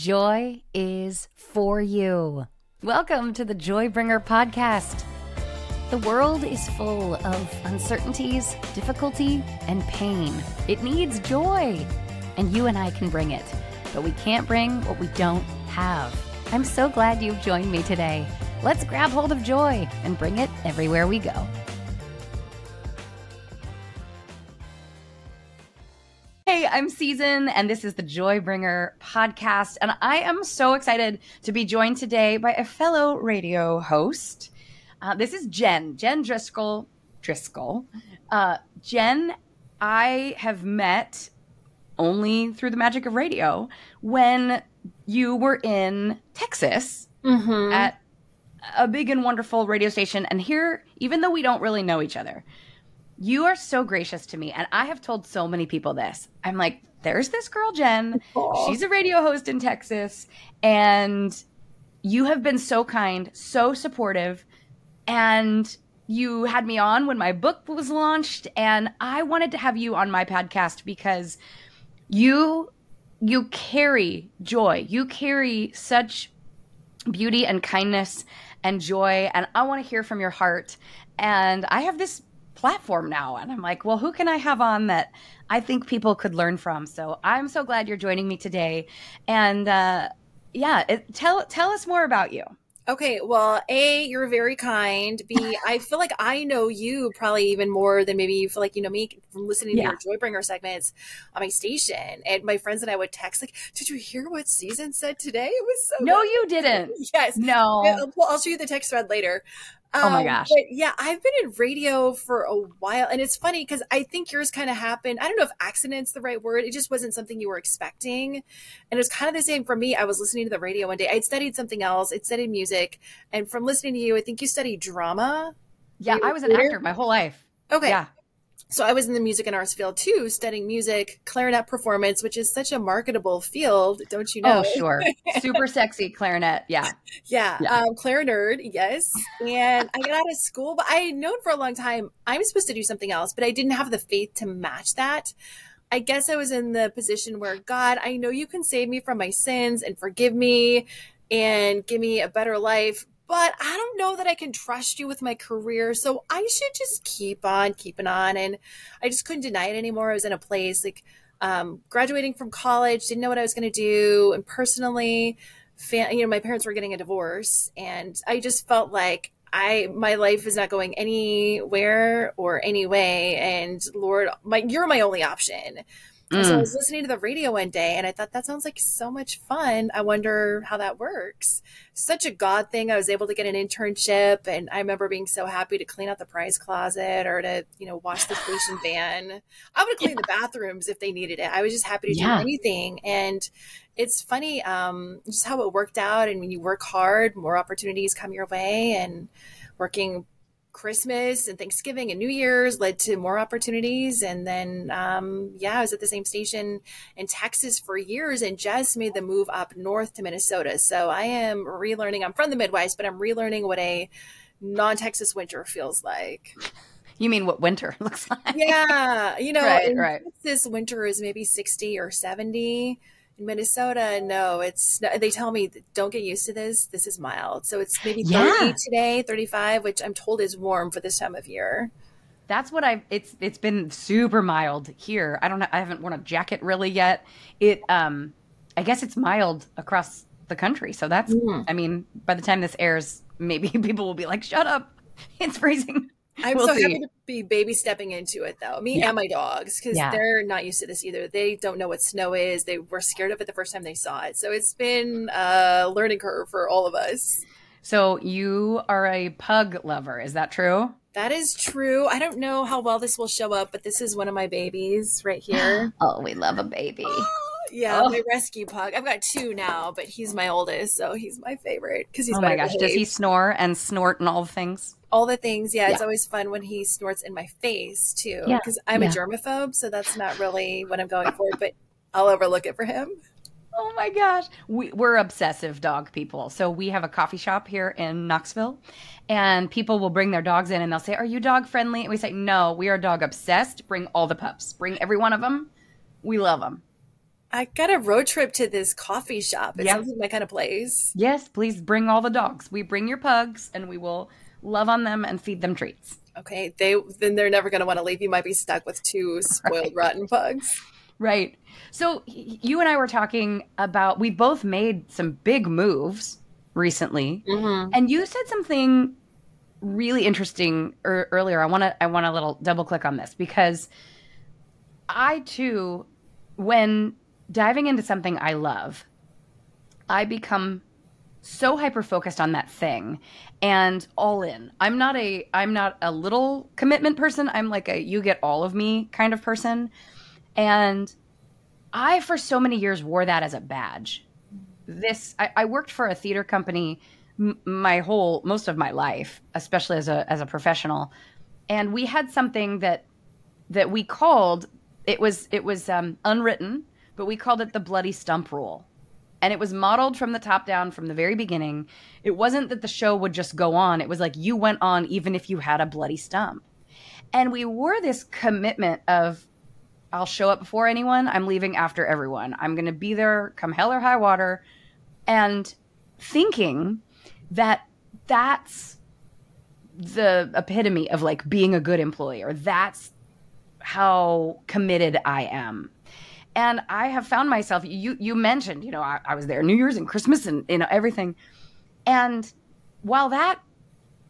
Joy is for you. Welcome to the Joybringer podcast. The world is full of uncertainties, difficulty, and pain. It needs joy, and you and I can bring it, but we can't bring what we don't have. I'm so glad you've joined me today. Let's grab hold of joy and bring it everywhere we go. Hey, I'm Season, and this is the Joybringer podcast. And I am so excited to be joined today by a fellow radio host. Uh, this is Jen, Jen Driskill. Driskill. Uh, Jen, I have met only through the magic of radio when you were in Texas Mm-hmm. at a big and wonderful radio station. And here, even though we don't really know each other, you are so gracious to me. And I have told so many people this. I'm like, there's this girl, Jen. She's a radio host in Texas. And you have been so kind, so supportive. And you had me on when my book was launched. And I wanted to have you on my podcast because you you carry joy. You carry such beauty and kindness and joy and I want to hear from your heart and I have this platform now and I'm like, well, who can I have on that I think people could learn from? So I'm so glad you're joining me today and uh yeah, it, tell tell us more about you. Okay, well, A, you're very kind. B, I feel like I know you probably even more than maybe you feel like you know me from listening Yeah. to your Joybringer segments on my station. And my friends and I would text like, "Did you hear what Season said today? It was so No, good." you didn't. Yes. No. I'll, well, I'll show you the text thread later. Oh my Um, gosh. But yeah, I've been in radio for a while, and it's funny because I think yours kind of happened. I don't know if accident's the right word. It just wasn't something you were expecting, and it was kind of the same for me. I was listening to the radio one day. I'd studied something else. I'd studied music, and from listening to you, I think you studied drama. Yeah, I was an actor my whole life. Okay, Yeah. So I was in the music and arts field too, studying music, clarinet performance, which is such a marketable field, don't you know? Oh, sure. Super sexy clarinet. Yeah. Yeah, Yeah. Um, Claire nerd, yes. And I got out of school, but I had known for a long time I'm supposed to do something else, but I didn't have the faith to match that. I guess I was in the position where God, I know you can save me from my sins and forgive me and give me a better life, but I don't know that I can trust you with my career. So I should just keep on keeping on. And I just couldn't deny it anymore. I was in a place like um, graduating from college, didn't know what I was going to do. And personally, you know, my parents were getting a divorce, and I just felt like I my life is not going anywhere or any way. And Lord, my you're my only option. And So I Mm. was listening to the radio one day and I thought that sounds like so much fun. I wonder how that works. Such a God thing. I was able to get an internship and I remember being so happy to clean out the prize closet or to, you know, wash the station van. I would clean the bathrooms if they needed it. I was just happy to Yeah. do anything. And it's funny, um, just how it worked out. And when you work hard, more opportunities come your way and working Christmas and Thanksgiving and New Year's led to more opportunities. And then, um, yeah, I was at the same station in Texas for years and just made the move up north to Minnesota. So I am relearning. I'm from the Midwest, but I'm relearning what a non Texas winter feels like. You mean what winter looks like? Yeah. You know, Right, right. Texas winter is maybe 60 or 70. In Minnesota, no, it's they tell me don't get used to this. This is mild. So it's maybe 30 today, 35, which I'm told is warm for this time of year. That's what I've it's it's been super mild here. I don't know I haven't worn a jacket really yet. It um I guess it's mild across the country. So that's Mm. I mean, by the time this airs, maybe people will be like, Shut up. It's freezing. I'm We'll so see. happy to be baby stepping into it though. Me Yeah. and my dogs, because Yeah. they're not used to this either. They don't know what snow is. They were scared of it the first time they saw it. So it's been a learning curve for all of us. So you are a pug lover, is that true? That is true. I don't know how well this will show up, but this is one of my babies right here. Oh, we love a baby. Oh, Yeah, Oh. my rescue pug. I've got two now, but he's my oldest, so he's my favorite because he's oh my gosh. Does he snore and snort and all the things? all the things? Yeah, it's always fun when he snorts in my face too, Yeah, because I'm yeah. a germaphobe, so that's not really what I'm going for. But I'll overlook it for him. Oh my gosh. We, we're obsessive dog people. So we have a coffee shop here in Knoxville, and people will bring their dogs in and they'll say, Are you dog friendly? And we say, No, we are dog obsessed. Bring all the pups, bring every one of them. We love them. I got a road trip to this coffee shop. It Yeah. sounds like my kind of place. Yes, please bring all the dogs. We bring your pugs and we will love on them and feed them treats. Okay, they then they're never going to want to leave. You might be stuck with two spoiled, rotten pugs. Right. So you and I were talking about we both made some big moves recently. Mm-hmm. And you said something really interesting er- earlier. I want to I want a little double click on this because I too when diving into something I love, I become so hyper focused on that thing and all in. I'm not a I'm not a little commitment person. I'm like a you get all of me kind of person. And I for so many years wore that as a badge. This I, I worked for a theater company m- my whole most of my life, especially as a as a professional. And we had something that that we called it was it was um, unwritten, but we called it the bloody stump rule and it was modeled from the top down from the very beginning. It wasn't that the show would just go on, it was like you went on even if you had a bloody stump. And we wore this commitment of I'll show up before anyone, I'm leaving after everyone. I'm going to be there come hell or high water and thinking that that's the epitome of like being a good employee or that's how committed I am and I have found myself. You you mentioned, you know, I, I was there New Year's and Christmas and you know everything, and while that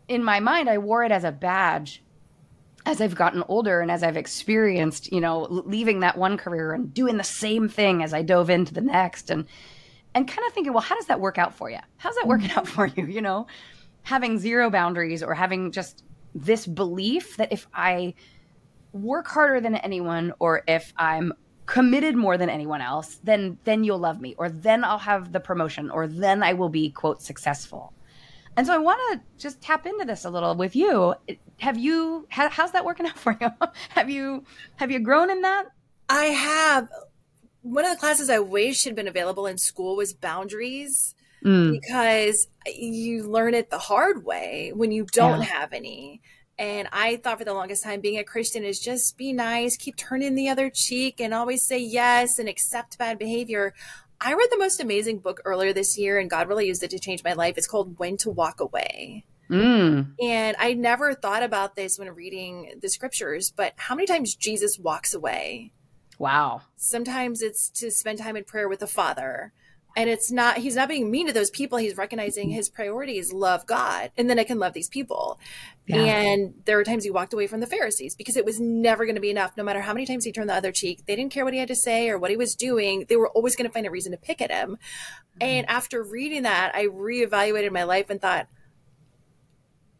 in my mind, I wore it as a badge. As I've gotten older and as I've experienced, you know, leaving that one career and doing the same thing as I dove into the next, and and kind of thinking, well, how does that work out for you? How's that working out for you? You know, having zero boundaries or having just this belief that if I work harder than anyone or if I'm committed more than anyone else, then then you'll love me or then I'll have the promotion or then I will be quote successful. And so I want to just tap into this a little with you. Have you how, how's that working out for you? have you have you grown in that? I have one of the classes I wish had been available in school was boundaries Mm, because you learn it the hard way when you don't Yeah. have any. And I thought for the longest time being a Christian is just be nice, keep turning the other cheek, and always say yes and accept bad behavior. I read the most amazing book earlier this year, and God really used it to change my life. It's called When to Walk Away. mm, And I never thought about this when reading the scriptures, but how many times Jesus walks away? wow. Sometimes it's to spend time in prayer with the Father. And it's not, he's not being mean to those people. He's recognizing his priorities love God, and then I can love these people. Yeah. And there were times he walked away from the Pharisees because it was never going to be enough. No matter how many times he turned the other cheek, they didn't care what he had to say or what he was doing. They were always going to find a reason to pick at him. Mm-hmm. And after reading that, I reevaluated my life and thought,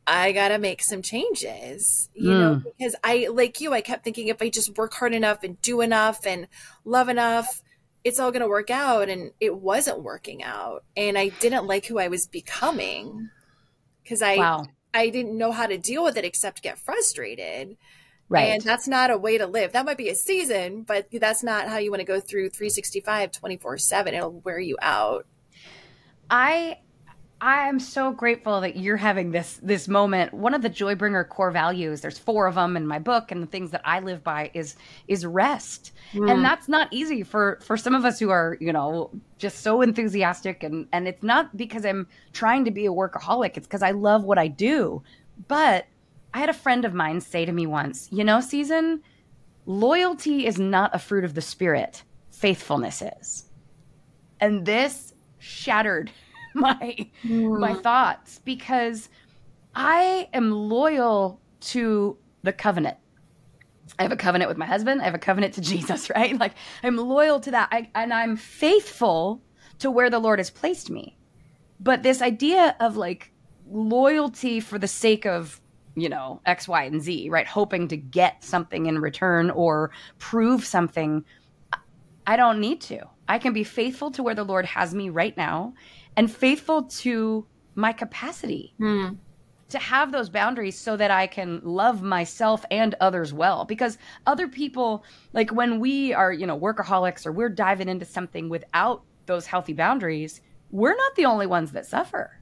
I got to make some changes, you know, hmm. because I, like you, I kept thinking if I just work hard enough and do enough and love enough, it's all going to work out. And it wasn't working out. And I didn't like who I was becoming because I, Wow. I didn't know how to deal with it except get frustrated. Right. And that's not a way to live. That might be a season, but that's not how you want to go through 365 24 7. It'll wear you out. I I am so grateful that you're having this this moment. One of the Joybringer core values, there's four of them in my book, and the things that I live by is is rest, and that's not easy for for some of us who are you know just so enthusiastic, and and it's not because I'm trying to be a workaholic. It's because I love what I do. But I had a friend of mine say to me once, you know, season loyalty is not a fruit of the spirit, faithfulness is, and this shattered my my mm. thoughts because I am loyal to the covenant. I have a covenant with my husband. I have a covenant to Jesus, right? Like I'm loyal to that, I, and I'm faithful to where the Lord has placed me. But this idea of like loyalty for the sake of you know X, Y, and Z, right? Hoping to get something in return or prove something. I don't need to. I can be faithful to where the Lord has me right now and faithful to my capacity hmm. to have those boundaries so that I can love myself and others well. Because other people, like when we are, you know, workaholics or we're diving into something without those healthy boundaries, we're not the only ones that suffer.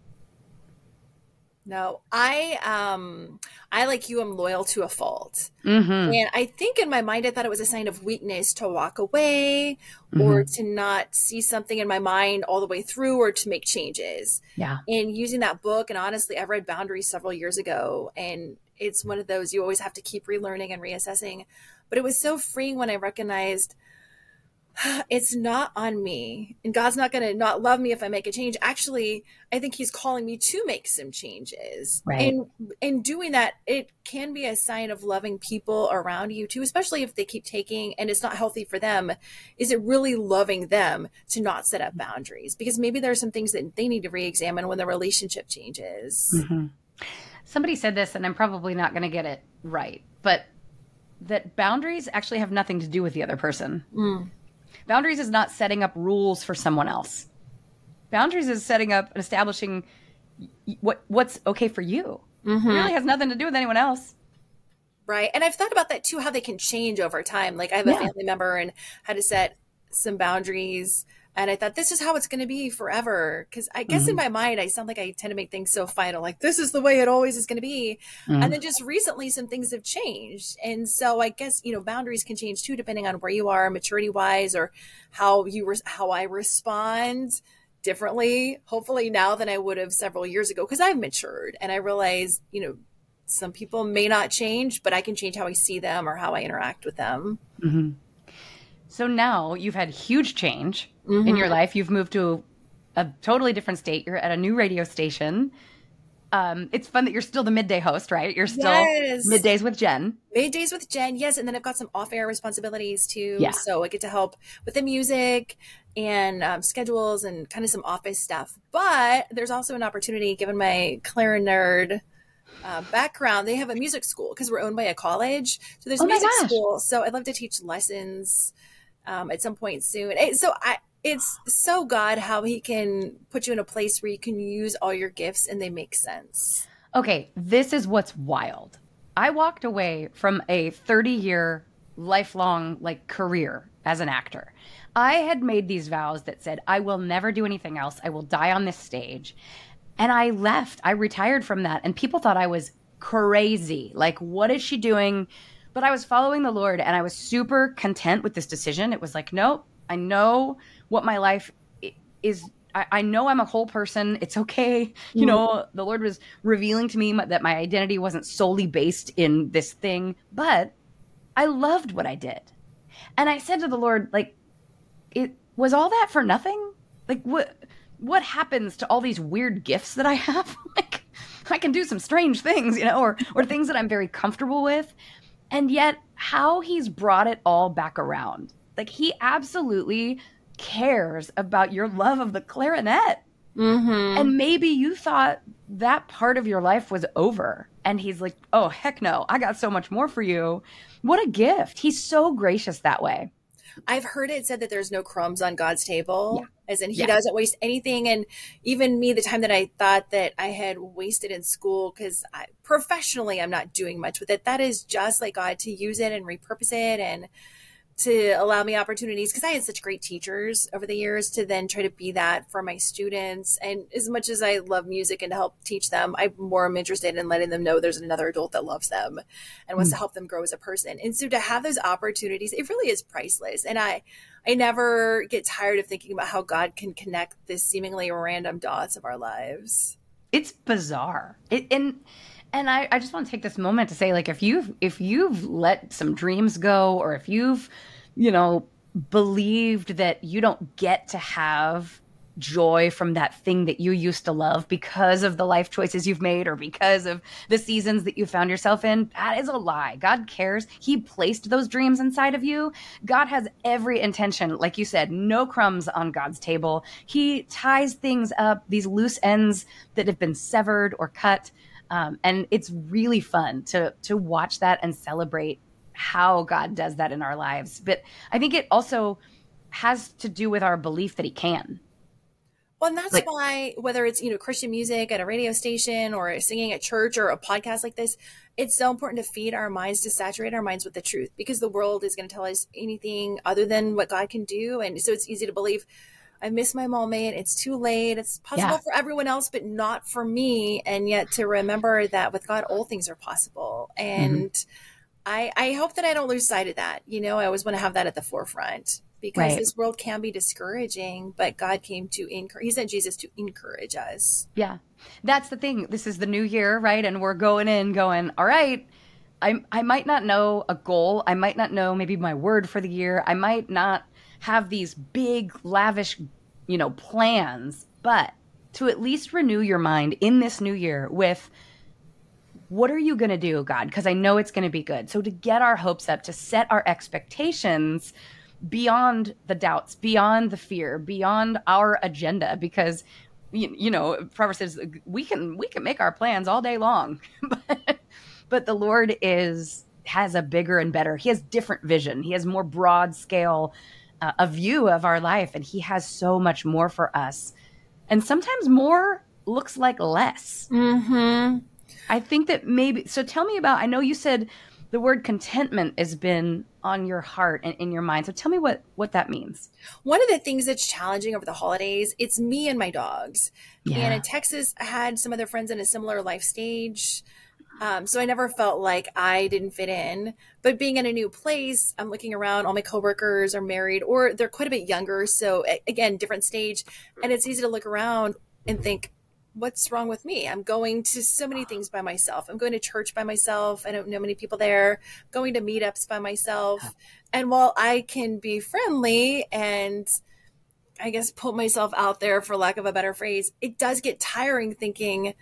No, I um I like you am loyal to a fault. Mm-hmm. And I think in my mind I thought it was a sign of weakness to walk away or to not see something in my mind all the way through or to make changes. Yeah. And using that book and honestly I read Boundaries several years ago and it's one of those you always have to keep relearning and reassessing. But it was so freeing when I recognized it's not on me and god's not going to not love me if i make a change actually i think he's calling me to make some changes Right. and in doing that it can be a sign of loving people around you too especially if they keep taking and it's not healthy for them is it really loving them to not set up boundaries because maybe there are some things that they need to re-examine when the relationship changes Mm-hmm. Somebody said this, and I'm probably not going to get it right, but that boundaries actually have nothing to do with the other person. Mm. Boundaries is not setting up rules for someone else. Boundaries is setting up and establishing what what's okay for you. Mm-hmm. It really has nothing to do with anyone else. Right. And I've thought about that too, how they can change over time. Like I have a Yeah. family member and had to set some boundaries. And I thought this is how it's going to be forever. Cause I guess in my mind, I sound like I tend to make things so final, like this is the way it always is going to be. Mhm. And then just recently some things have changed. And so I guess, you know, boundaries can change too, depending on where you are maturity wise or how you, how I respond differently, hopefully now than I would have several years ago. Cause I've matured and I realize, you know, some people may not change, but I can change how I see them or how I interact with them. Mhm. So now you've had huge change in Mm-hmm. your life. You've moved to a totally different state. You're at a new radio station. Um, it's fun that you're still the midday host, right? You're still Yes. middays with Jen. Middays with Jen, yes, and then I've got some off-air responsibilities too. Yeah. So I get to help with the music and um, schedules and kind of some office stuff. But there's also an opportunity, given my Clara nerd uh, background, they have a music school because we're owned by a college. So there's Oh a music gosh. school. So I'd love to teach lessons um, at some point soon. Eh, So I. It's so God how He can put you in a place where you can use all your gifts and they make sense. Okay, this is what's wild. I walked away from a 30 year lifelong like career as an actor. I had made these vows that said I will never do anything else. I will die on this stage. And I left. I retired from that and people thought I was crazy. Like what is she doing? But I was following the Lord and I was super content with this decision. It was like, nope, I know what my life is I, I know I'm a whole person. It's okay. You mm-hmm. know, the Lord was revealing to me that my identity wasn't solely based in this thing, but I loved what I did. And I said to the Lord, like, it was all that for nothing? Like, what? What happens to all these weird gifts that I have? like, I can do some strange things, you know, or or things that I'm very comfortable with, and yet how He's brought it all back around. Like, He absolutely cares about your love of the clarinet. Mm-hmm. And maybe you thought that part of your life was over. And he's like, oh, heck no, I got so much more for you. What a gift. He's so gracious that way. I've heard it said that there's no crumbs on God's table, as in He Yeah. doesn't waste anything. And even me, the time that I thought that I had wasted in school because I, professionally I'm not doing much with it, that is just like God to use it and repurpose it and to allow me opportunities because I had such great teachers over the years to then try to be that for my students. And as much as I love music and to help teach them, I'm more am interested in letting them know there's another adult that loves them and wants to hmm. help them grow as a person. And so to have those opportunities, it really is priceless. And I, I never get tired of thinking about how God can connect the seemingly random dots of our lives. It's bizarre. It, and and I, I just want to take this moment to say, like, if you've if you've let some dreams go, or if you've, you know, believed that you don't get to have joy from that thing that you used to love because of the life choices you've made or because of the seasons that you found yourself in, that is a lie. God cares. He placed those dreams inside of you. God has every intention, like you said, no crumbs on God's table. He ties things up, these loose ends that have been severed or cut. Um, and it's really fun to to watch that and celebrate how God does that in our lives. But I think it also has to do with our belief that He can. Well, and that's Like- why whether it's you know Christian music at a radio station or singing at church or a podcast like this, it's so important to feed our minds to saturate our minds with the truth because the world is going to tell us anything other than what God can do, and so it's easy to believe. I miss my moment. It's too late. It's possible Yeah. for everyone else, but not for me. And yet to remember that with God, all things are possible. Mm-hmm. And I, I hope that I don't lose sight of that. You know, I always want to have that at the forefront because Right. this world can be discouraging, but God came to encourage, He sent Jesus to encourage us. Yeah. That's the thing. This is the new year, right? And we're going in going, all right, I, I might not know a goal. I might not know maybe my word for the year. I might not have these big, lavish, you know, plans, but to at least renew your mind in this new year with what are you going to do, God? Because I know it's going to be good. So to get our hopes up, to set our expectations beyond the doubts, beyond the fear, beyond our agenda, because you, you know, Proverbs says we can we can make our plans all day long, but but the Lord is has a bigger and better. He has different vision. He has more broad scale uh, a view of our life, and He has so much more for us. And sometimes more looks like less. Mm-hmm. I think that maybe. So tell me about. I know you said the word contentment has been on your heart and in your mind. So tell me what what that means. One of the things that's challenging over the holidays, it's me and my dogs. And in Texas, I had some other friends in a similar life stage. Um, so I never felt like I didn't fit in. But being in a new place, I'm looking around, all my coworkers are married or they're quite a bit younger. So again, different stage. And it's easy to look around and think, what's wrong with me? I'm going to so many things by myself. I'm going to church by myself. I don't know many people there, going to meetups by myself. And while I can be friendly and I guess put myself out there for lack of a better phrase, it does get tiring thinking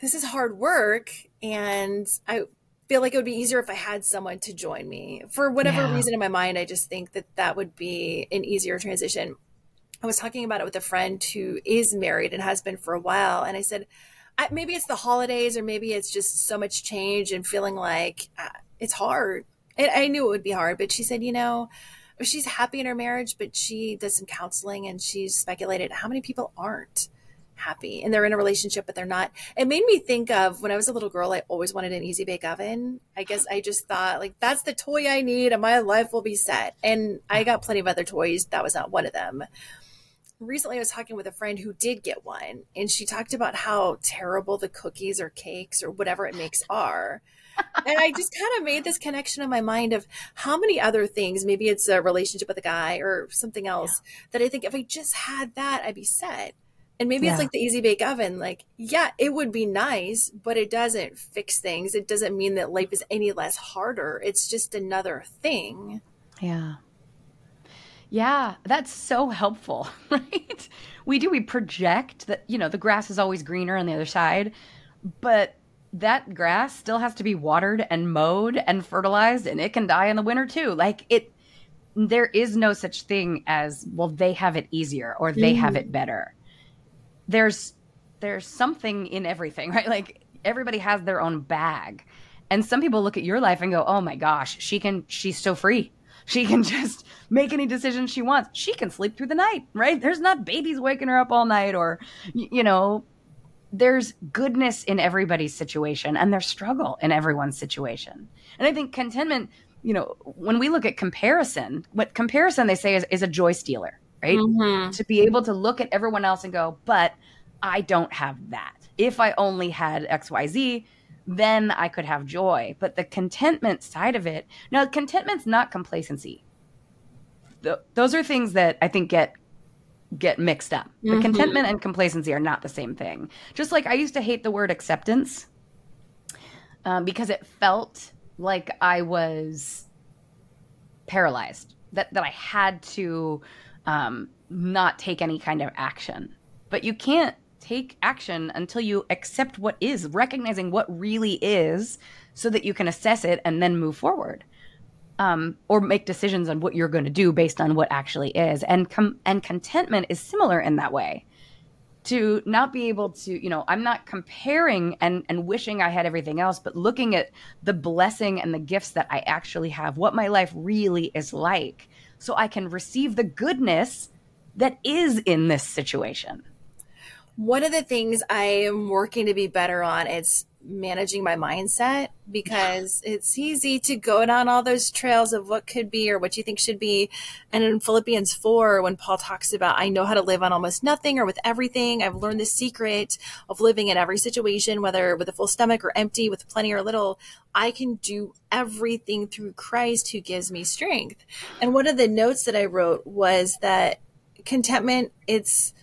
this is hard work and I feel like it would be easier if I had someone to join me. For whatever Yeah. reason in my mind, I just think that that would be an easier transition. I was talking about it with a friend who is married and has been for a while and I said I, maybe it's the holidays or maybe it's just so much change and feeling like uh, it's hard. And I knew it would be hard, but she said, you know, she's happy in her marriage, but she does some counseling and she's speculated how many people aren't happy and they're in a relationship, but they're not. It made me think of when I was a little girl, I always wanted an easy bake oven. I guess I just thought, like, that's the toy I need and my life will be set. And I got plenty of other toys. That was not one of them. Recently, I was talking with a friend who did get one, and she talked about how terrible the cookies or cakes or whatever it makes are and I just kind of made this connection in my mind of how many other things, maybe it's a relationship with a guy or something else, that I think if I just had that, I'd be set. And maybe Yeah. it's like the easy bake oven. Like, yeah, it would be nice, but it doesn't fix things. It doesn't mean that life is any less harder. It's just another thing. Yeah. Yeah, that's so helpful, right? We do, we project that, you know, the grass is always greener on the other side, but that grass still has to be watered and mowed and fertilized, and it can die in the winter too. Like it, there is no such thing as, well, they have it easier or they have mm-hmm. it better. There's, there's something in everything, right? Like everybody has their own bag. And some people look at your life and go, "Oh my gosh, she can she's so free. She can just make any decision she wants. She can sleep through the night, right? There's not babies waking her up all night or you know, there's goodness in everybody's situation and there's struggle in everyone's situation. And I think contentment, you know, when we look at comparison, what comparison they say is, is a joy stealer, right? To be able to look at everyone else and go, but I don't have that. If I only had XYZ, then I could have joy. But the contentment side of it, now, contentment's not complacency. Th- those are things that I think get get mixed up. But Mhm. contentment and complacency are not the same thing. Just like I used to hate the word acceptance um, because it felt like I was paralyzed, that, that I had to um, not take any kind of action. But you can't take action until you accept what is, recognizing what really is, so that you can assess it and then move forward. Um, or make decisions on what you're going to do based on what actually is. And com- and contentment is similar in that way. To not be able to, you know, I'm not comparing and and wishing I had everything else, but looking at the blessing and the gifts that I actually have, what my life really is like, so I can receive the goodness that is in this situation. One of the things I am working to be better on is managing my mindset because it's easy to go down all those trails of what could be or what you think should be. And in Philippians 4, when Paul talks about, I know how to live on almost nothing or with everything, I've learned the secret of living in every situation, whether with a full stomach or empty, with plenty or little, I can do everything through Christ who gives me strength. And one of the notes that I wrote was that contentment, it's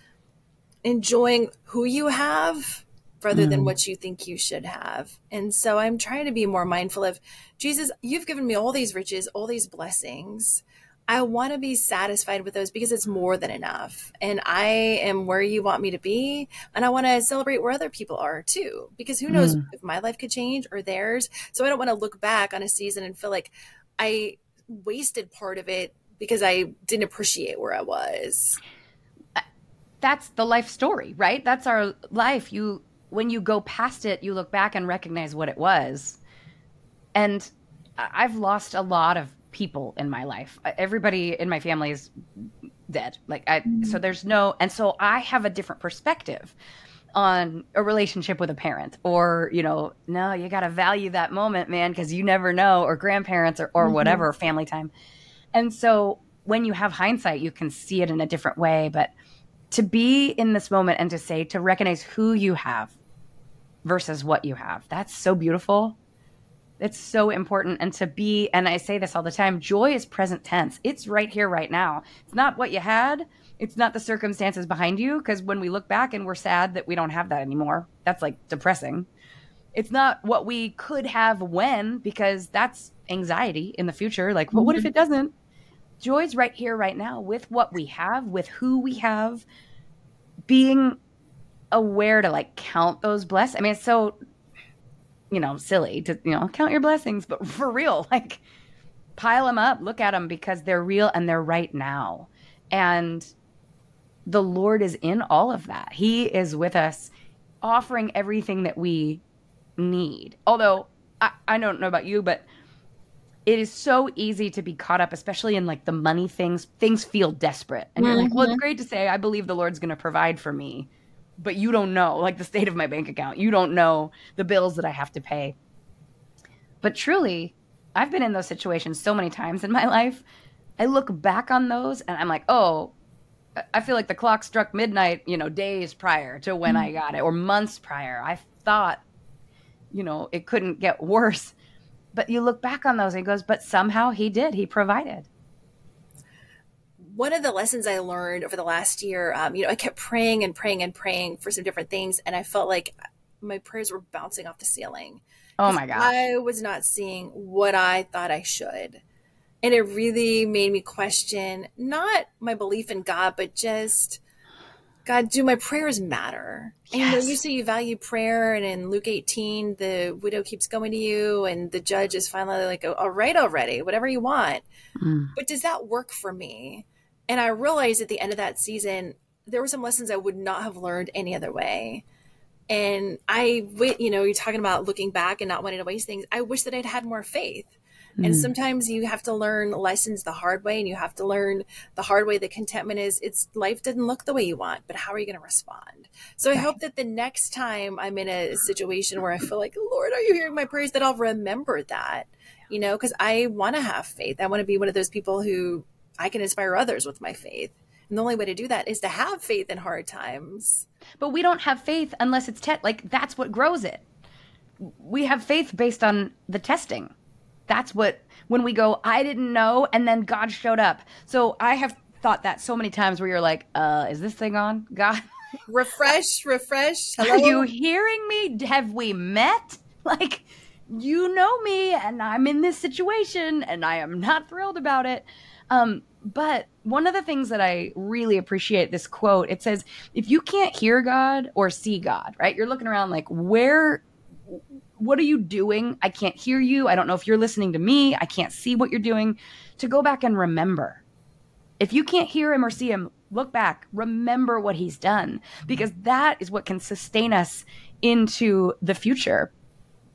enjoying who you have rather mm. than what you think you should have. And so I'm trying to be more mindful of Jesus, you've given me all these riches, all these blessings. I want to be satisfied with those because it's more than enough. And I am where you want me to be. And I want to celebrate where other people are too, because who knows mm. if my life could change or theirs. So I don't want to look back on a season and feel like I wasted part of it because I didn't appreciate where I was. That's the life story, right? That's our life. You when you go past it, you look back and recognize what it was. And I've lost a lot of people in my life. Everybody in my family is dead. Like I so there's no and so I have a different perspective on a relationship with a parent or you know no you got to value that moment man because you never know or grandparents or, or mm-hmm. whatever family time and so when you have hindsight you can see it in a different way but to be in this moment and to say to recognize who you have versus what you have. That's so beautiful. It's so important. And to be, and I say this all the time joy is present tense. It's right here, right now. It's not what you had, it's not the circumstances behind you. Because when we look back and we're sad that we don't have that anymore, that's like depressing. It's not what we could have when, because that's anxiety in the future. Like, well, what if mm-hmm. it doesn't? Joy's right here, right now, with what we have, with who we have, being aware to like count those blessings. I mean, it's so you know silly to you know count your blessings, but for real, like pile them up, look at them because they're real and they're right now. And the Lord is in all of that. He is with us, offering everything that we need. Although I, I don't know about you, but it is so easy to be caught up, especially in like the money things. Things feel desperate. And mm-hmm. you're like, well, it's mm-hmm. great to say, I believe the Lord's going to provide for me but you don't know like the state of my bank account. You don't know the bills that I have to pay. But truly, I've been in those situations so many times in my life. I look back on those and I'm like, "Oh, I feel like the clock struck midnight, you know, days prior to when. I mm. got it or months prior. I thought, you know, it couldn't get worse. But you look back on those and it goes, but somehow he did. He provided one of the lessons I learned over the last year, um, you know, I kept praying and praying and praying for some different things, and I felt like my prayers were bouncing off the ceiling. Oh my gosh. I was not seeing what I thought I should. And it really made me question not my belief in God, but just God, do my prayers matter? Yes. And you know, you say you value prayer, and in Luke 18, the widow keeps going to you, and the judge is finally like, all right, already, whatever you want. Mm. But does that work for me? And I realized at the end of that season, there were some lessons I would not have learned any other way. And I, you know, you're talking about looking back and not wanting to waste things. I wish that I'd had more faith. Mm. And hmm. sometimes you have to learn lessons the hard way, and you have to learn the hard way that contentment is. It's life didn't look the way you want, but how are you going to respond? So I hope that the next time I'm in a situation where I feel like, Lord, are you hearing my prayers? That I'll remember that, you know, because I want to have faith. I want to be one of those people who I can inspire others with my faith. And the only way to do that is to have faith in hard times. But we don't have faith unless it's te- like that's what grows it. We have faith based on the testing. That's what when we go, I didn't know, and then God showed up. So I have thought that so many times where you're like, uh, is this thing on? God refresh, refresh. Hello? Are you hearing me? Have we met? Like you know me and I'm in this situation and I am not thrilled about it. Um, but one of the things that I really appreciate this quote, it says, if you can't hear God or see God, right? You're looking around like, where, what are you doing? I can't hear you. I don't know if you're listening to me. I can't see what you're doing. To go back and remember. If you can't hear him or see him, look back, remember what he's done, because that is what can sustain us into the future.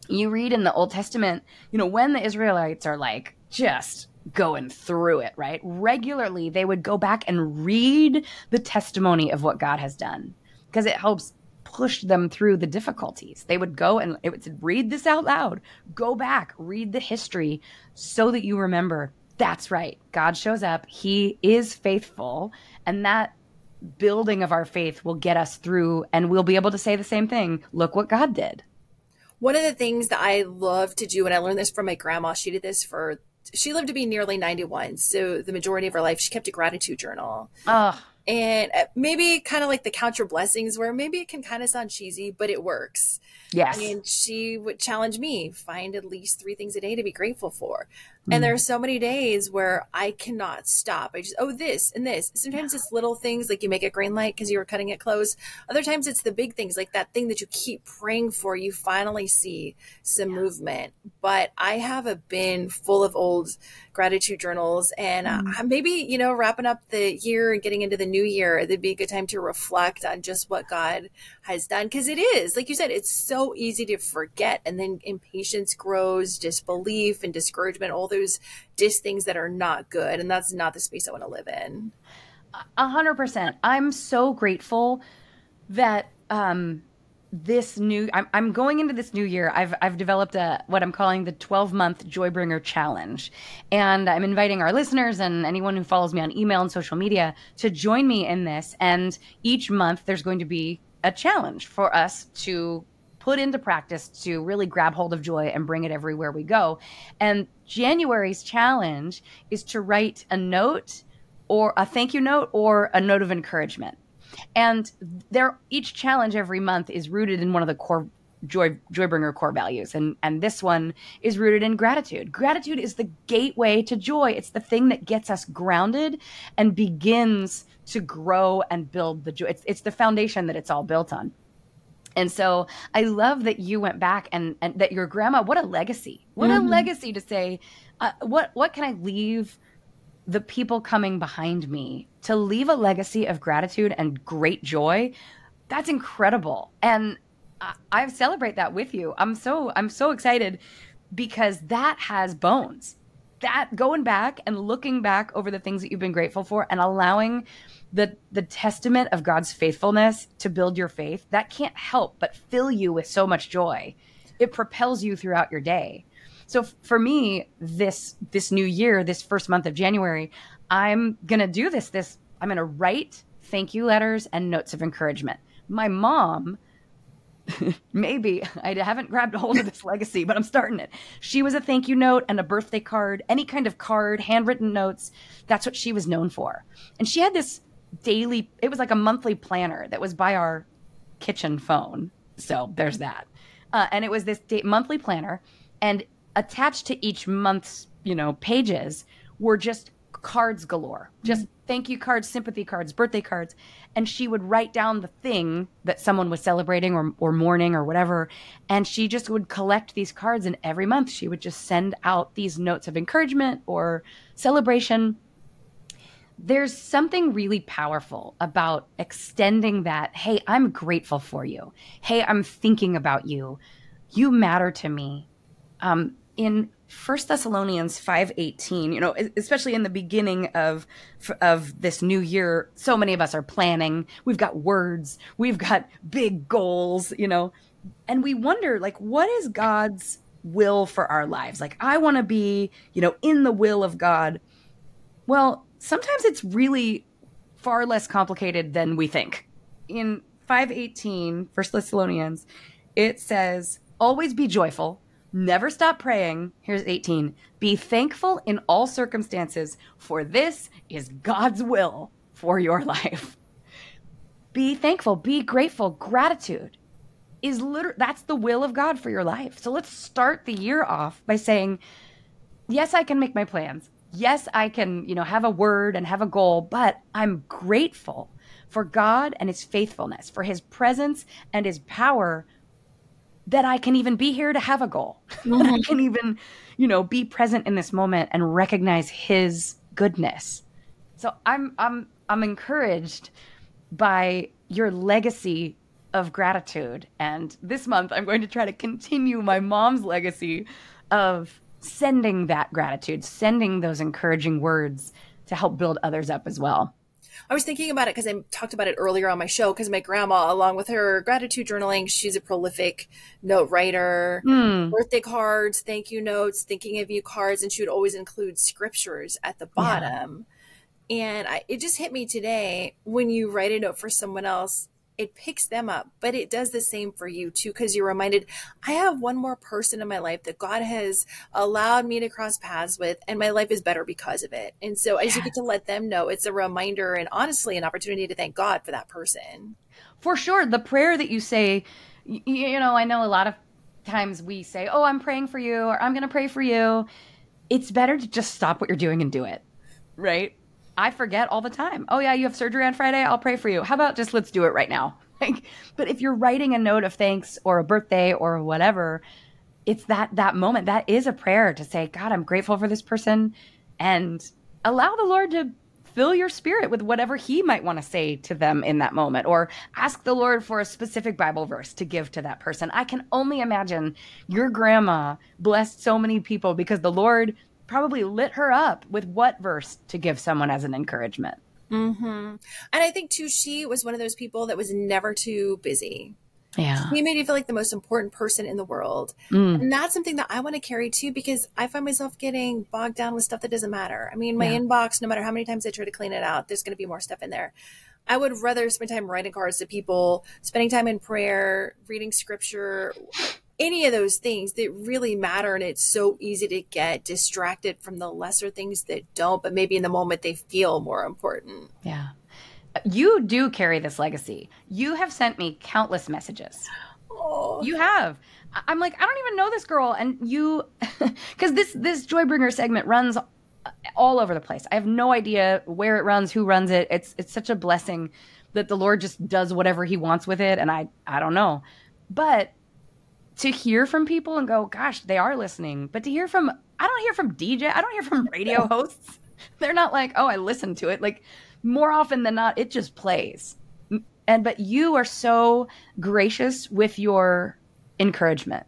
You read in the Old Testament, you know, when the Israelites are like just going through it, right? Regularly, they would go back and read the testimony of what God has done because it helps push them through the difficulties. They would go and it would read this out loud, go back, read the history so that you remember that's right. God shows up. He is faithful. And that building of our faith will get us through and we'll be able to say the same thing. Look what God did. One of the things that I love to do, and I learned this from my grandma, she did this for, she lived to be nearly 91. So the majority of her life, she kept a gratitude journal. Oh, and uh, maybe kind of like the count your blessings where maybe it can kind of sound cheesy but it works yes mean, she would challenge me find at least three things a day to be grateful for and there are so many days where i cannot stop. I just oh this and this. Sometimes it's little things like you make a green light because you were cutting it close. Other times it's the big things like that thing that you keep praying for you finally see some yeah. movement. But i have a bin full of old gratitude journals and uh, maybe you know wrapping up the year and getting into the new year it'd be a good time to reflect on just what god has done. Because it is like you said it's so easy to forget and then impatience grows disbelief and discouragement all those dis things that are not good and that's not the space i want to live in. A hundred percent. I'm so grateful that um this new I'm, I'm going into this new year i've i've developed a what i'm calling the 12 month joybringer challenge. And i'm inviting our listeners and anyone who follows me on email and social media to join me in this. And each month there's going to be a challenge for us to put into practice to really grab hold of joy and bring it everywhere we go. And january's challenge is to write a note or a thank you note or a note of encouragement. And there, each challenge every month is rooted in one of the core joy joybringer core values. And and this one is rooted in gratitude. Gratitude is the gateway to joy. It's the thing that gets us grounded and begins to grow and build the joy. It's, it's the foundation that it's all built on and so i love that you went back and and that your grandma what a legacy. What mm-hmm. a legacy to say uh, what what can i leave the people coming behind me? To leave a legacy of gratitude and great joy? That's incredible. And I, I celebrate that with you. I'm so i'm so excited because that has bones that going back and looking back over the things that you've been grateful for and allowing the the testament of God's faithfulness to build your faith that can't help but fill you with so much joy it propels you throughout your day so for me, this this new year, this first month of January, I'm gonna do this. This I'm gonna write thank you letters and notes of encouragement. My mom, maybe I haven't grabbed a hold of this legacy, but I'm starting it. She was a thank you note and a birthday card, any kind of card, handwritten notes. That's what she was known for. And she had this daily, it was like a monthly planner that was by our kitchen phone. So there's that. Uh, and it was this monthly planner. And attached to each month's, you know, pages were just cards galore. Just mm-hmm. thank you cards, sympathy cards, birthday cards. And she would write down the thing that someone was celebrating or, or mourning or whatever. And she just would collect these cards. And every month she would just send out these notes of encouragement or celebration. There's something really powerful about extending that. Hey, I'm grateful for you. Hey, I'm thinking about you. You matter to me. Um, in First Thessalonians 5:18, you know, especially in the beginning of of this new year, so many of us are planning. We've got words, we've got big goals, you know, and we wonder like what is God's will for our lives? Like I want to be, you know, in the will of God. Well, sometimes it's really far less complicated than we think. In 5:18, First Thessalonians, it says, "Always be joyful." Never stop praying. Here's 18. Be thankful in all circumstances, for this is God's will for your life. Be thankful, be grateful. Gratitude is literally that's the will of God for your life. So let's start the year off by saying, yes, I can make my plans. Yes, I can, you know, have a word and have a goal, but I'm grateful for God and his faithfulness, for his presence and his power that I can even be here to have a goal. Mm-hmm. that I can even, you know, be present in this moment and recognize his goodness. So I'm I'm I'm encouraged by your legacy of gratitude. And this month I'm going to try to continue my mom's legacy of sending that gratitude, sending those encouraging words to help build others up as well. I was thinking about it because I talked about it earlier on my show because my grandma, along with her gratitude journaling, she's a prolific note writer, Mm. birthday cards, thank you notes, thinking of you cards, and she would always include scriptures at the bottom. And I, it just hit me today when you write a note for someone else, it picks them up, but it does the same for you too, because you're reminded, I have one more person in my life that God has allowed me to cross paths with, and my life is better because of it. And so as you get to let them know, it's a reminder and honestly an opportunity to thank God for that person. For sure. The prayer that you say, y- you know, I know a lot of times we say, oh, I'm praying for you, or I'm going to pray for you. It's better to just stop what you're doing and do it. Right? I forget all the time. Oh, yeah, you have surgery on Friday? I'll pray for you. How about just let's do it right now? Like, but if you're writing a note of thanks or a birthday or whatever, it's that that moment that is a prayer to say, God, I'm grateful for this person and allow the Lord to fill your spirit with whatever he might want to say to them in that moment or ask the Lord for a specific Bible verse to give to that person. I can only imagine your grandma blessed so many people because the Lord probably lit her up with what verse to give someone as an encouragement. Mm-hmm. And I think too, she was one of those people that was never too busy. Yeah. He made you feel like the most important person in the world. Mm. And that's something that I want to carry too, because I find myself getting bogged down with stuff that doesn't matter. I mean, my Yeah. inbox, no matter how many times I try to clean it out, there's going to be more stuff in there. I would rather spend time writing cards to people, spending time in prayer, reading scripture, any of those things that really matter. And it's so easy to get distracted from the lesser things that don't, but maybe in the moment they feel more important. Yeah. You do carry this legacy. You have sent me countless messages. Oh, You have. I'm like, I don't even know this girl, and you, because this this Joybringer segment runs all over the place. I have no idea where it runs, who runs it. It's it's such a blessing that the Lord just does whatever He wants with it, and I I don't know, but to hear from people and go, gosh, they are listening. But to hear from, I don't hear from DJ, I don't hear from radio hosts. They're not like, oh, I listened to it. Like more often than not, it just plays. And but you are so gracious with your encouragement.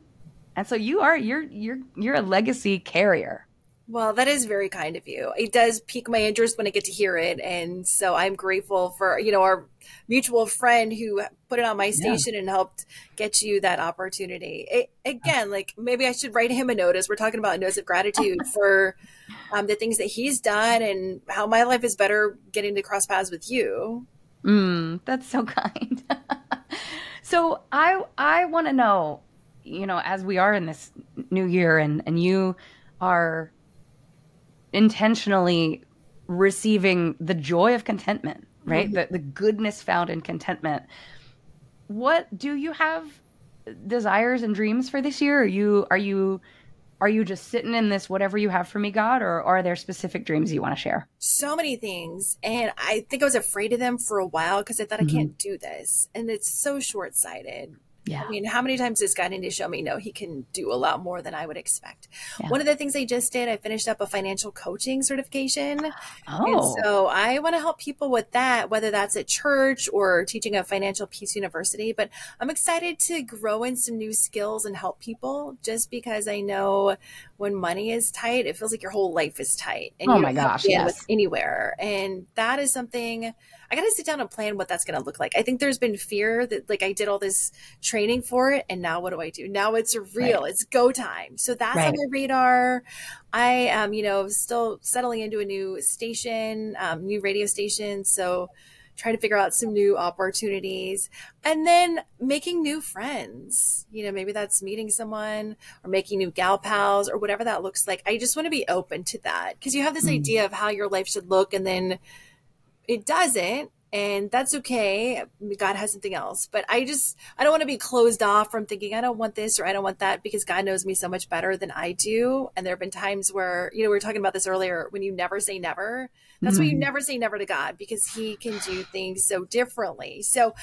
And so you are you're you're you're a legacy carrier. Well, that is very kind of you. It does pique my interest when I get to hear it. And so I'm grateful for, you know, our mutual friend who put it on my station and helped get you that opportunity. It, again, like maybe I should write him a notice. We're talking about notes of gratitude for um, the things that he's done and how my life is better getting to cross paths with you. Mm, that's so kind. so I I want to know, you know, as we are in this new year and and you are intentionally receiving the joy of contentment, right? The the goodness found in contentment. What do you have desires and dreams for this year? Are you are you are you just sitting in this whatever you have for me, God, or are there specific dreams you want to share? So many things. And I think I was afraid of them for a while because I thought Mhm. I can't do this. And it's so short sighted. Yeah. I mean, how many times has God need to show me, no, he can do a lot more than I would expect? Yeah. One of the things I just did, I finished up a financial coaching certification. Oh. And so I want to help people with that, whether that's at church or teaching at Financial Peace University. But I'm excited to grow in some new skills and help people just because I know when money is tight, it feels like your whole life is tight. And Oh you my gosh, yes. Anywhere. And that is something I got to sit down and plan what that's going to look like. I think there's been fear that like I did all this training for it and now what do I do? Now it's real. It's go time. So that's Right. on my radar. I am, you know, still settling into a new station, um, new radio station. So trying to figure out some new opportunities and then making new friends. You know, maybe that's meeting someone or making new gal pals or whatever that looks like. I just want to be open to that because you have this Mm. idea of how your life should look and then it doesn't and that's okay. God has something else. But i just i don't want to be closed off from thinking i don't want this or i don't want that because god knows me so much better than i do. And there have been times where you know we were talking about this earlier when you never say never that's why you mm-hmm. never say never to god because he can do things so differently. So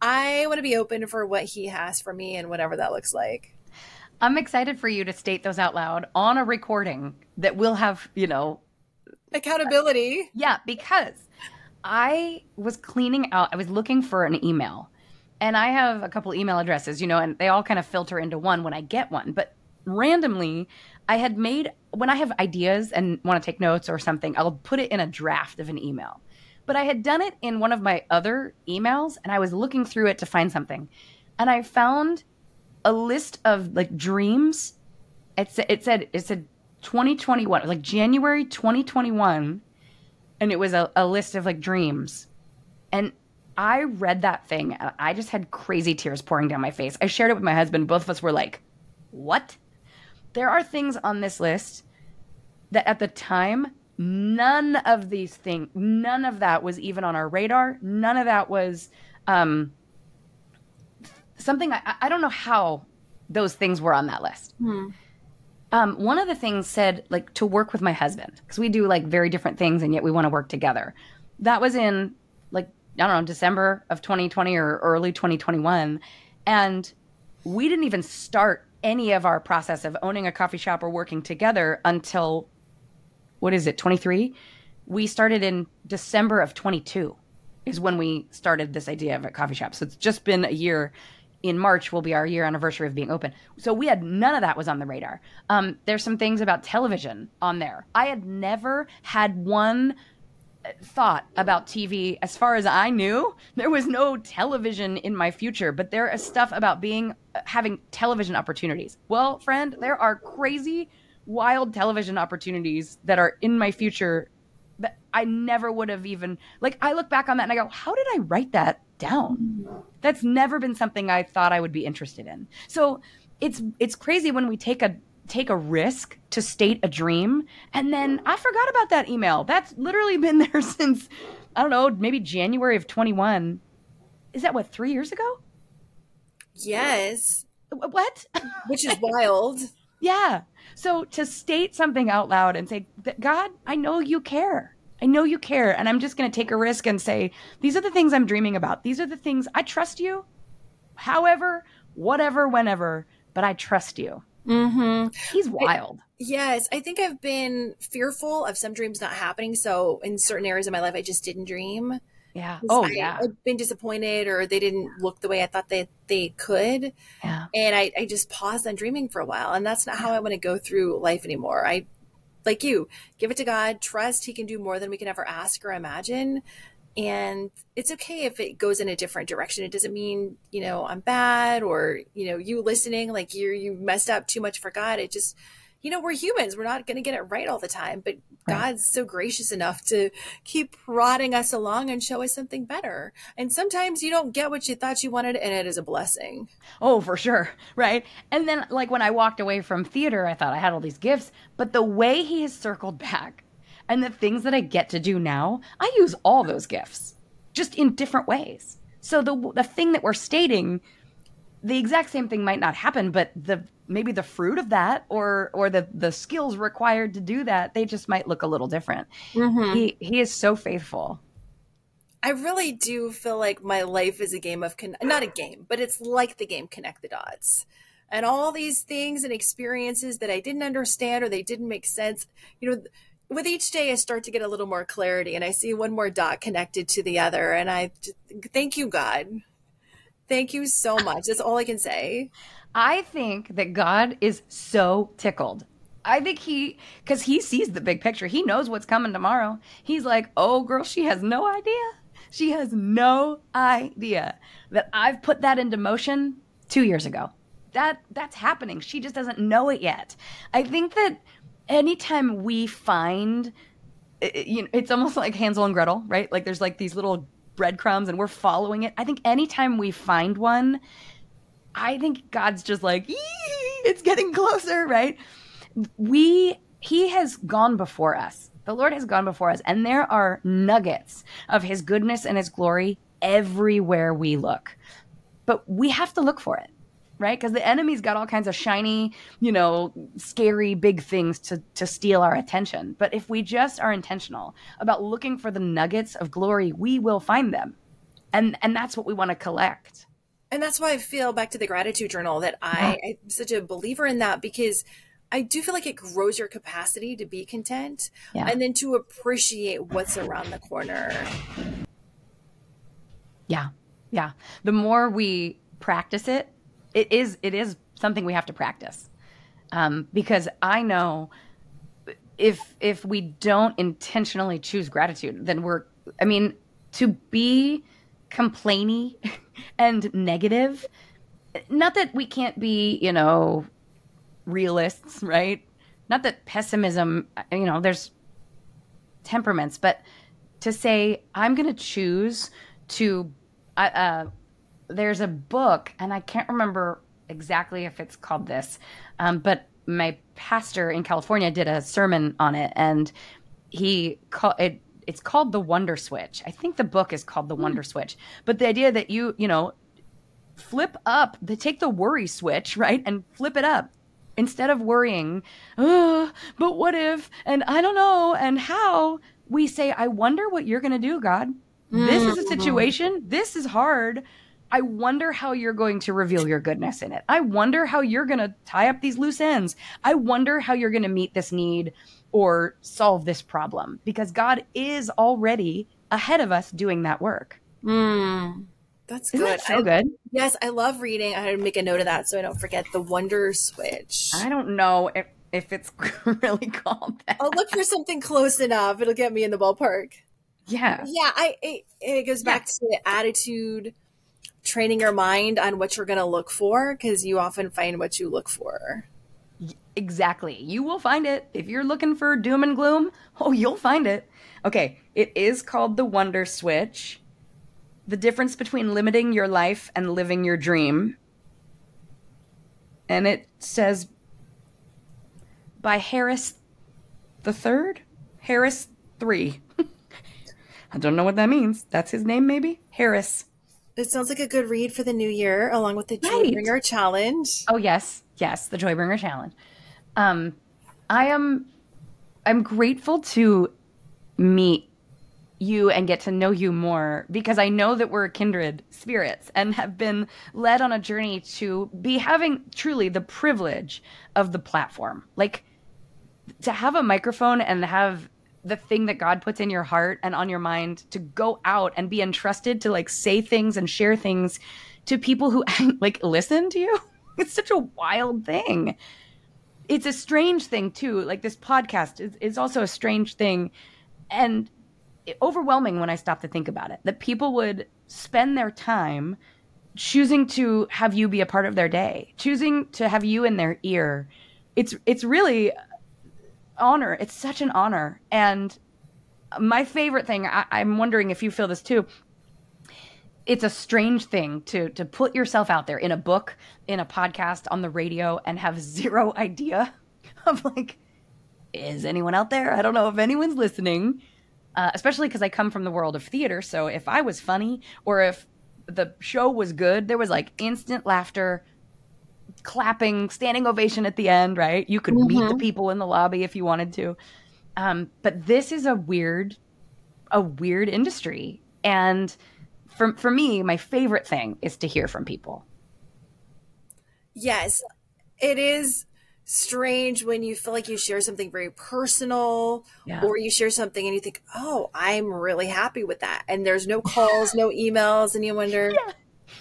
i want to be open for what he has for me and whatever that looks like. I'm excited for you to state those out loud on a recording that will have, you know, accountability. Yeah, because I was cleaning out, I was looking for an email. And I have a couple email addresses, you know, and they all kind of filter into one when I get one. But randomly, I had made, when I have ideas and want to take notes or something, I'll put it in a draft of an email. but I had done it in one of my other emails and I was looking through it to find something. And I found a list of like dreams. It, sa- it said it said 2021, like January 2021 and it was a, a list of like dreams. And I read that thing and I just had crazy tears pouring down my face. I shared it with my husband. Both of us were like, "What?" There are things on this list that at the time none of these things none of that was even on our radar none of that was um, something I, I don't know how those things were on that list um, one of the things said like to work with my husband because we do like very different things and yet we want to work together. That was in like i don't know december of 2020 or early 2021 and we didn't even start any of our process of owning a coffee shop or working together until what is it 23 we started in december of 22 is when we started this idea of a coffee shop. So it's just been a year in march will be our year anniversary of being open so we had none of that was on the radar um, there's some things about television on there i had never had one thought about TV as far as I knew. There was no television in my future, but there is stuff about being having television opportunities. Well, friend, there are crazy wild television opportunities that are in my future I never would have even like I look back on that and I go, "How did I write that down?" That's never been something I thought I would be interested in. So, it's it's crazy when we take a take a risk to state a dream and then i forgot about that email. That's literally been there since i don't know maybe january of 21 is that what three years ago? Yes, what? Which is wild. yeah. So to state something out loud and say god i know you care i know you care and i'm just going to take a risk and say these are the things i'm dreaming about these are the things i trust you however whatever whenever but i trust you Mm-hmm. he's wild Yes, I think I've been fearful of some dreams not happening. So in certain areas of my life, I just didn't dream. Yeah. oh I, yeah I've been disappointed, or they didn't look the way I thought they they could, yeah and I, I just paused on dreaming for a while. And that's not how I want to go through life anymore. I like you, give it to God, trust He can do more than we can ever ask or imagine. And it's okay if it goes in a different direction. It doesn't mean, you know, I'm bad or, you know, you listening, like you you messed up too much for God. It just, you know, we're humans. We're not going to get it right all the time, but. God's so gracious enough to keep prodding us along and show us something better. And sometimes you don't get what you thought you wanted, and it is a blessing. Oh, for sure. Right. And then, like, when I walked away from theater, I thought I had all these gifts, but the way he has circled back and the things that I get to do now, I use all those gifts just in different ways. So the the thing that we're stating, the exact same thing might not happen, but the maybe the fruit of that or or the the skills required to do that, they just might look a little different. Mm-hmm. He he is so faithful. I really do feel like my life is a game of con- not a game, but it's like the game Connect the Dots. And all these things and experiences that I didn't understand or they didn't make sense, you know, with each day I start to get a little more clarity and I see one more dot connected to the other and I thank you God. Thank you so much. That's all I can say. I think that God is so tickled. I think he, because he sees the big picture. He knows what's coming tomorrow. He's like, oh, girl, she has no idea. She has no idea that I've put that into motion two years ago. That that's happening. She just doesn't know it yet. I think that anytime we find, i- i- you know, it's almost like Hansel and Gretel, right? Like there's like these little breadcrumbs, and we're following it. I think anytime we find one, I think God's just like, it's getting closer, right? We, He has gone before us. The Lord has gone before us, and there are nuggets of His goodness and His glory everywhere we look. But we have to look for it, right? Because the enemy's got all kinds of shiny, you know, scary, big things to, to steal our attention. But if we just are intentional about looking for the nuggets of glory, we will find them. And, and that's what we want to collect. And that's why I feel back to the gratitude journal that I, I'm such a believer in that because I do feel like it grows your capacity to be content Yeah. and then to appreciate what's around the corner. Yeah. Yeah. The more we practice it, it is it is something we have to practice. Um, because I know if if we don't intentionally choose gratitude, then we're I mean, to be complainy and negative. Not that we can't be, you know, realists, right? Not that pessimism, you know, there's temperaments, but to say, I'm going to choose to, uh, uh, there's a book, and I can't remember exactly if it's called this, um, but my pastor in California did a sermon on it, and he called it. It's called the Wonder Switch. I think the book is called the hmm. Wonder Switch. But the idea that you, you know, flip up, they take the worry switch, right, and flip it up instead of worrying, oh, but what if, and I don't know, and how, we say, I wonder what you're going to do, God. This is a mm-hmm. situation. This is hard. I wonder how you're going to reveal your goodness in it. I wonder how you're going to tie up these loose ends. I wonder how you're going to meet this need or solve this problem because God is already ahead of us doing that work. Mm, that's Isn't good. That so I, good. Yes, I love reading. I had to make a note of that so I don't forget the Wonder Switch. I don't know if, if it's really called that. I'll look for something close enough. It'll get me in the ballpark. Yeah. Yeah. I it, it goes back yeah. to attitude training your mind on what you're going to look for because you often find what you look for. Exactly. You will find it. If you're looking for doom and gloom, oh, you'll find it. Okay, it is called the Wonder Switch. The difference between limiting your life and living your dream. And it says by Harris the Third? Harris 3. I don't know what that means. That's his name, maybe? Harris. It sounds like a good read for the new year, along with the Joybringer right. Challenge. Oh yes, yes, the Joybringer Challenge. Um, I am, I'm grateful to meet you and get to know you more because I know that we're kindred spirits and have been led on a journey to be having truly the privilege of the platform. Like to have a microphone and have the thing that God puts in your heart and on your mind to go out and be entrusted to like say things and share things to people who like listen to you. It's such a wild thing. It's a strange thing too. Like this podcast is, is also a strange thing and overwhelming when I stop to think about it. That people would spend their time choosing to have you be a part of their day, choosing to have you in their ear. It's it's really honor. It's such an honor. And my favorite thing, I, I'm wondering if you feel this too. It's a strange thing to to put yourself out there in a book, in a podcast, on the radio, and have zero idea of like, is anyone out there? I don't know if anyone's listening. Uh, especially because I come from the world of theater. So if I was funny or if the show was good, there was like instant laughter, clapping, standing ovation at the end, right? You could mm-hmm. meet the mm-hmm. people in the lobby if you wanted to. Um, but this is a weird, a weird industry. And for, for me, my favorite thing is to hear from people. Yes, it is strange when you feel like you share something very personal yeah. or you share something and you think, oh, I'm really happy with that. And there's no calls, no emails, and you wonder, yeah.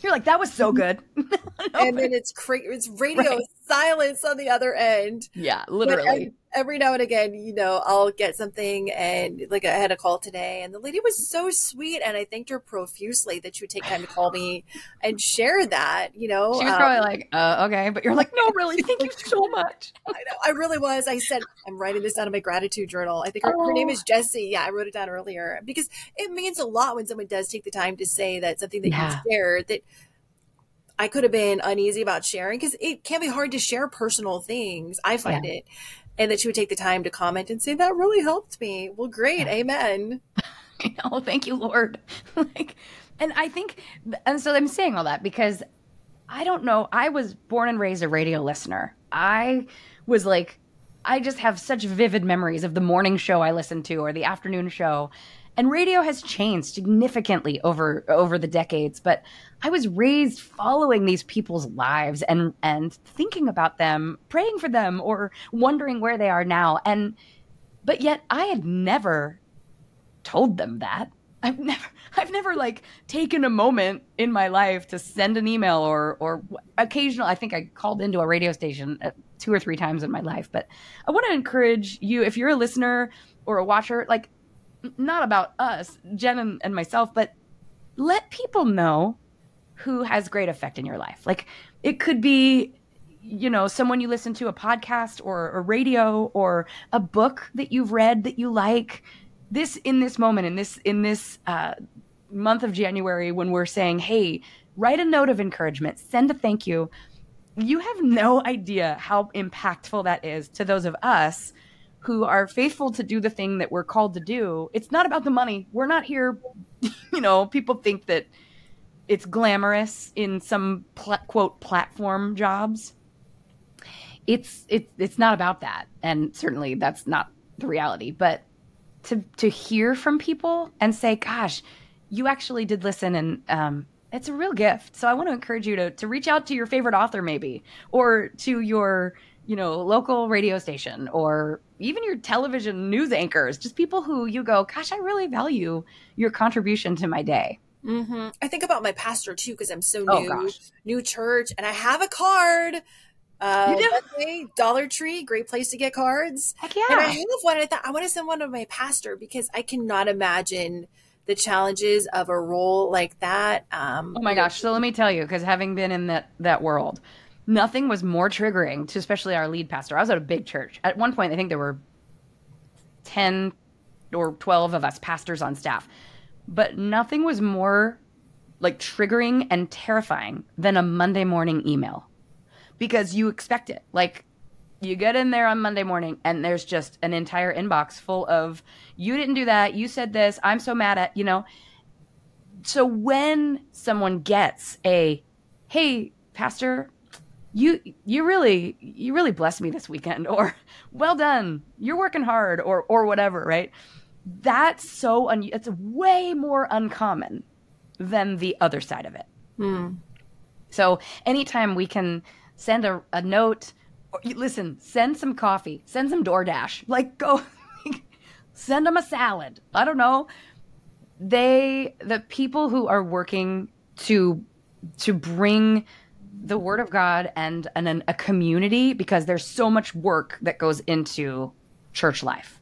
You're like, that was so good. no, and then it's cra- it's radio right. silence on the other end. Yeah, um, literally every now and again, you know, I'll get something and like I had a call today and the lady was so sweet and I thanked her profusely that she would take time to call me and share that, you know. She was um, probably like, uh, okay, but you're like, no, really, thank you so much. I know, I really was. I said, I'm writing this down in my gratitude journal. I think her, oh. her name is Jessie. Yeah, I wrote it down earlier because it means a lot when someone does take the time to say that something that yeah. you shared that I could have been uneasy about sharing because it can be hard to share personal things. I find yeah. it and that she would take the time to comment and say that really helped me. Well great. Amen. Oh thank you lord. Like and i think and so i'm saying all that because i don't know i was born and raised a radio listener. I was like i just have such vivid memories of the morning show i listened to or the afternoon show and radio has changed significantly over over the decades but i was raised following these people's lives and and thinking about them praying for them or wondering where they are now. And but yet i had never told them that. I've never i've never like taken a moment in my life to send an email or or occasional i think i called into a radio station uh, two or three times in my life but i want to encourage you if you're a listener or a watcher like not about us, Jen and, and myself, but let people know who has great effect in your life. Like it could be, you know, someone you listen to a podcast or a radio or a book that you've read that you like. This in this moment in this in this uh, month of January when we're saying, hey, write a note of encouragement, send a thank you. You have no idea how impactful that is to those of us who are faithful to do the thing that we're called to do. It's not about the money. We're not here, you know, people think that it's glamorous in some pl- quote platform jobs. It's it's it's not about that, and certainly that's not the reality. But to to hear from people and say, "Gosh, you actually did listen," and um, it's a real gift. So I want to encourage you to to reach out to your favorite author, maybe, or to your you know local radio station, or even your television news anchors, just people who you go, "Gosh, I really value your contribution to my day." Mm-hmm. I think about my pastor too because I'm so oh, new, oh, new church, and I have a card. Uh, you Dollar Tree, great place to get cards. Heck yeah! And I have one. I thought I want to send one to my pastor because I cannot imagine the challenges of a role like that. Um, oh my gosh! So let me tell you, because having been in that that world, nothing was more triggering to especially our lead pastor. I was at a big church. At one point, I think there were ten or twelve of us pastors on staff but nothing was more like triggering and terrifying than a Monday morning email because you expect it. Like you get in there on Monday morning and there's just an entire inbox full of you didn't do that, you said this, I'm so mad at, you know. So when someone gets a hey, pastor, you you really you really blessed me this weekend or well done, you're working hard or or whatever, right? that's so un- it's way more uncommon than the other side of it. Hmm. So anytime we can send a, a note, or, listen, send some coffee, send some DoorDash, like go, send them a salad. I don't know. They, the people who are working to to bring the word of God and, and a community because there's so much work that goes into church life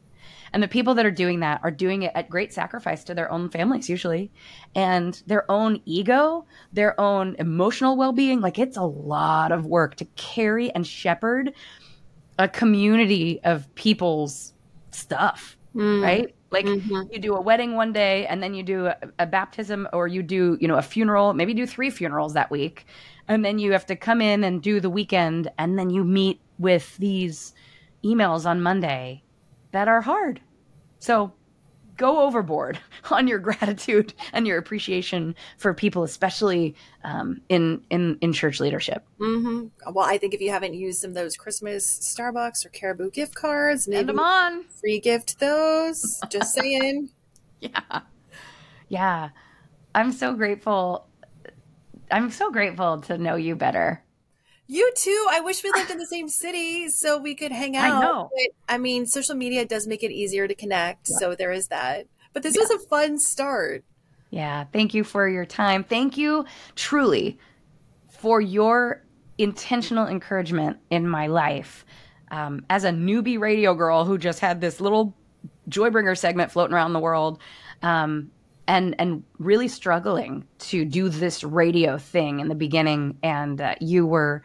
and the people that are doing that are doing it at great sacrifice to their own families, usually, and their own ego, their own emotional well being. Like it's a lot of work to carry and shepherd a community of people's stuff, mm. right? Like mm-hmm. you do a wedding one day and then you do a, a, baptism or you do, you know, a funeral, maybe do three funerals that week. And then you have to come in and do the weekend and then you meet with these emails on Monday that are hard. So go overboard on your gratitude and your appreciation for people, especially um, in in in church leadership. Mm-hmm. Well, I think if you haven't used some of those Christmas Starbucks or Caribou gift cards, maybe them on free gift those. Just saying. yeah, yeah. I'm so grateful. I'm so grateful to know you better. You too. I wish we lived in the same city so we could hang out. I know. But, I mean, social media does make it easier to connect. Yeah. So there is that. But this yeah. was a fun start. Yeah. Thank you for your time. Thank you truly for your intentional encouragement in my life. Um, as a newbie radio girl who just had this little Joybringer segment floating around the world, um, and and really struggling to do this radio thing in the beginning and uh, you were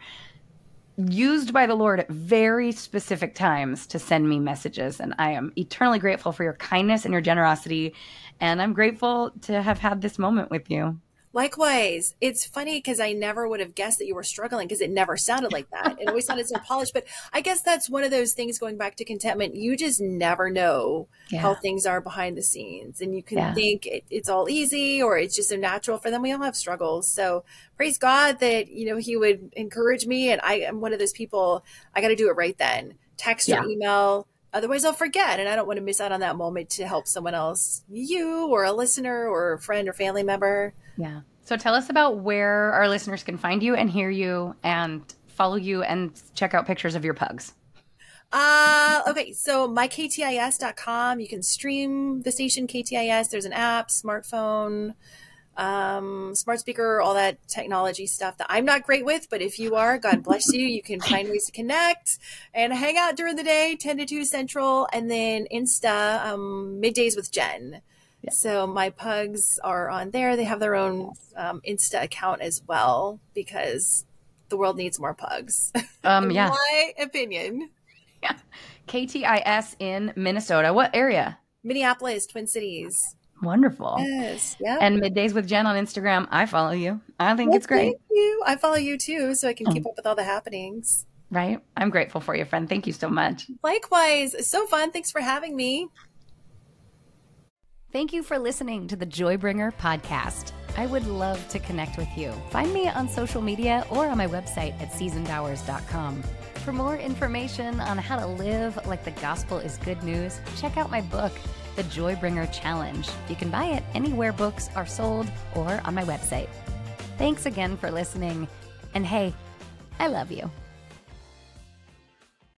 used by the lord at very specific times to send me messages. And i am eternally grateful for your kindness and your generosity. And i'm grateful to have had this moment with you Likewise, it's funny because I never would have guessed that you were struggling because it never sounded like that. It always sounded so polished. But I guess that's one of those things going back to contentment. You just never know yeah. how things are behind the scenes. And you can yeah. think it, it's all easy or it's just so natural for them. We all have struggles. So praise God that, you know, He would encourage me. And I am one of those people, I got to do it right then. Text yeah. or email. Otherwise, I'll forget. And I don't want to miss out on that moment to help someone else, you or a listener or a friend or family member. Yeah. So tell us about where our listeners can find you and hear you and follow you and check out pictures of your pugs. Uh, okay, so myktis.com. You can stream the station KTIS. There's an app, smartphone. um, smart speaker, all that technology stuff that I'm not great with. But if you are, God bless you. You can find ways to connect and hang out during the day, 10 to 2 Central, and then Insta um, middays with Jen. Yeah. So my pugs are on there. They have their own um, Insta account as well because the world needs more pugs. Um, yeah. my opinion. Yeah. KTIS in Minnesota. What area? Minneapolis, Twin Cities. Wonderful. Yes. Yeah. And middays with Jen on Instagram. I follow you. I think well, it's great. Thank you. I follow you too, so I can keep oh. up with all the happenings. Right. I'm grateful for you, friend. Thank you so much. Likewise. so fun. Thanks for having me. Thank you for listening to the Joybringer podcast. I would love to connect with you. Find me on social media or on my website at seasondowers.com. For more information on how to live like the gospel is good news, check out my book, The Joybringer Challenge. You can buy it anywhere books are sold or on my website. Thanks again for listening. And hey, I love you.